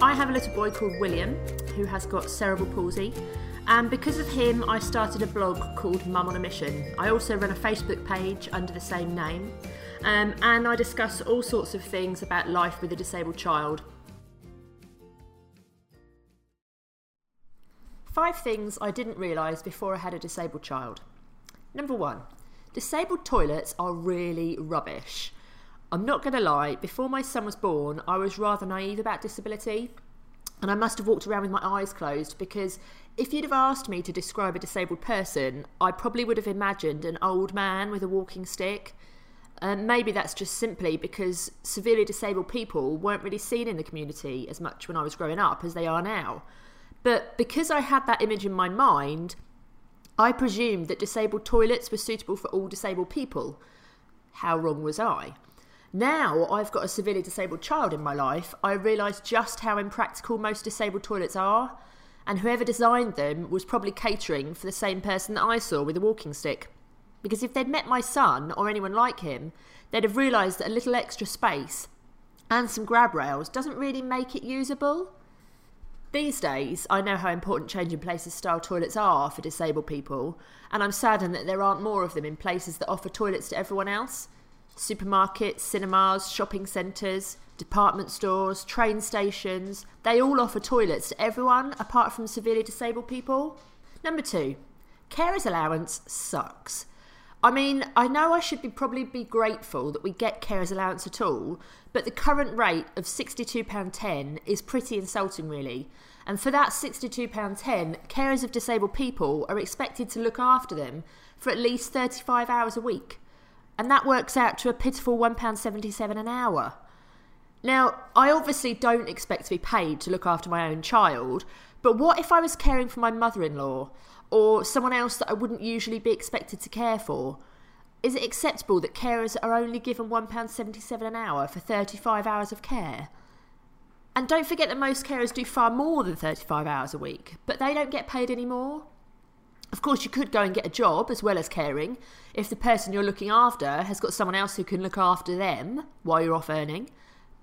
I have a little boy called William who has got cerebral palsy, and because of him, I started a blog called Mum on a Mission. I also run a Facebook page under the same name, um, and I discuss all sorts of things about life with a disabled child. Five things I didn't realise before I had a disabled child. Number one, disabled toilets are really rubbish. I'm not going to lie, before my son was born, I was rather naive about disability. And I must have walked around with my eyes closed because if you'd have asked me to describe a disabled person, I probably would have imagined an old man with a walking stick. Um, maybe that's just simply because severely disabled people weren't really seen in the community as much when I was growing up as they are now. But because I had that image in my mind, I presumed that disabled toilets were suitable for all disabled people. How wrong was I? Now I've got a severely disabled child in my life, I realise just how impractical most disabled toilets are, and whoever designed them was probably catering for the same person that I saw with a walking stick. Because if they'd met my son or anyone like him, they'd have realised that a little extra space and some grab rails doesn't really make it usable. These days, I know how important changing places style toilets are for disabled people, and I'm saddened that there aren't more of them in places that offer toilets to everyone else supermarkets, cinemas, shopping centres, department stores, train stations, they all offer toilets to everyone apart from severely disabled people. Number two, carers allowance sucks. I mean, I know I should be probably be grateful that we get carers allowance at all, but the current rate of £62.10 is pretty insulting really. And for that £62.10, carers of disabled people are expected to look after them for at least 35 hours a week and that works out to a pitiful £1.77 an hour. Now, I obviously don't expect to be paid to look after my own child, but what if I was caring for my mother in law or someone else that I wouldn't usually be expected to care for? Is it acceptable that carers are only given £1.77 an hour for 35 hours of care? And don't forget that most carers do far more than 35 hours a week, but they don't get paid any more. Of course, you could go and get a job as well as caring if the person you're looking after has got someone else who can look after them while you're off earning.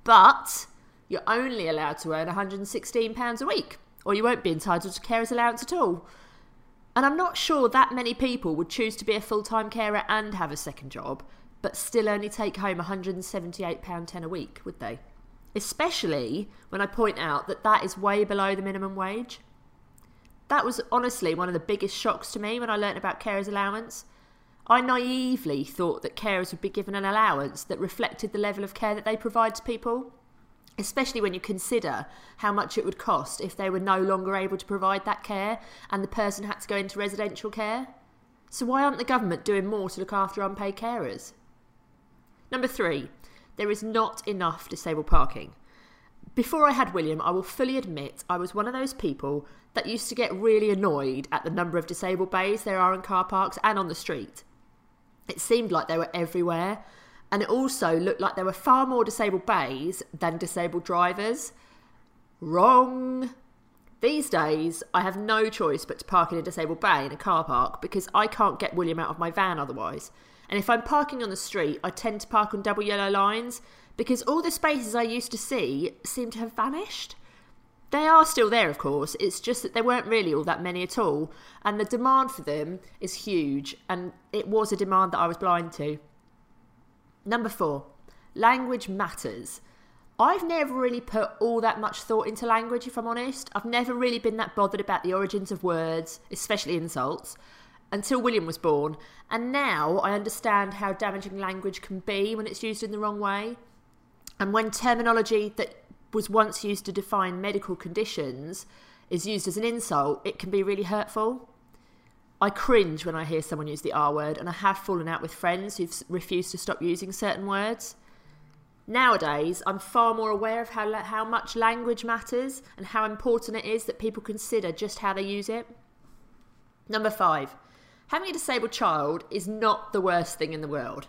But you're only allowed to earn £116 a week, or you won't be entitled to carer's allowance at all. And I'm not sure that many people would choose to be a full time carer and have a second job, but still only take home £178.10 a week, would they? Especially when I point out that that is way below the minimum wage. That was honestly one of the biggest shocks to me when I learnt about carers' allowance. I naively thought that carers would be given an allowance that reflected the level of care that they provide to people, especially when you consider how much it would cost if they were no longer able to provide that care and the person had to go into residential care. So, why aren't the government doing more to look after unpaid carers? Number three, there is not enough disabled parking. Before I had William, I will fully admit I was one of those people that used to get really annoyed at the number of disabled bays there are in car parks and on the street. It seemed like they were everywhere, and it also looked like there were far more disabled bays than disabled drivers. Wrong. These days, I have no choice but to park in a disabled bay in a car park because I can't get William out of my van otherwise. And if I'm parking on the street, I tend to park on double yellow lines because all the spaces I used to see seem to have vanished. They are still there, of course, it's just that there weren't really all that many at all, and the demand for them is huge, and it was a demand that I was blind to. Number four, language matters. I've never really put all that much thought into language, if I'm honest. I've never really been that bothered about the origins of words, especially insults, until William was born. And now I understand how damaging language can be when it's used in the wrong way. And when terminology that was once used to define medical conditions is used as an insult, it can be really hurtful. I cringe when I hear someone use the R word, and I have fallen out with friends who've refused to stop using certain words. Nowadays, I'm far more aware of how, how much language matters and how important it is that people consider just how they use it. Number five, having a disabled child is not the worst thing in the world.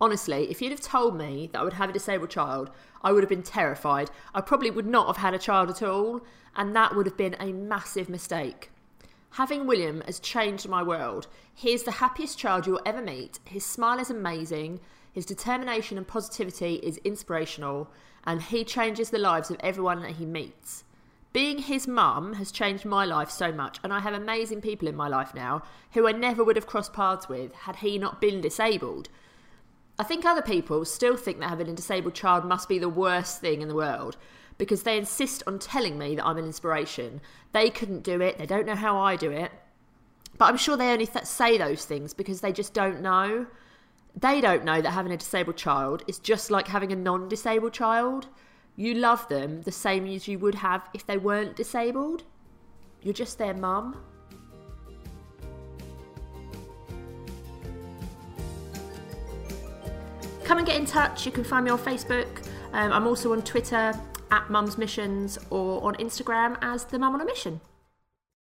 Honestly, if you'd have told me that I would have a disabled child, I would have been terrified. I probably would not have had a child at all, and that would have been a massive mistake. Having William has changed my world. He is the happiest child you'll ever meet. His smile is amazing. His determination and positivity is inspirational. and he changes the lives of everyone that he meets. Being his mum has changed my life so much, and I have amazing people in my life now who I never would have crossed paths with had he not been disabled. I think other people still think that having a disabled child must be the worst thing in the world because they insist on telling me that I'm an inspiration. They couldn't do it, they don't know how I do it. But I'm sure they only th- say those things because they just don't know. They don't know that having a disabled child is just like having a non disabled child. You love them the same as you would have if they weren't disabled. You're just their mum. Come and get in touch. You can find me on Facebook. Um, I'm also on Twitter at Mums Missions or on Instagram as The Mum on a Mission.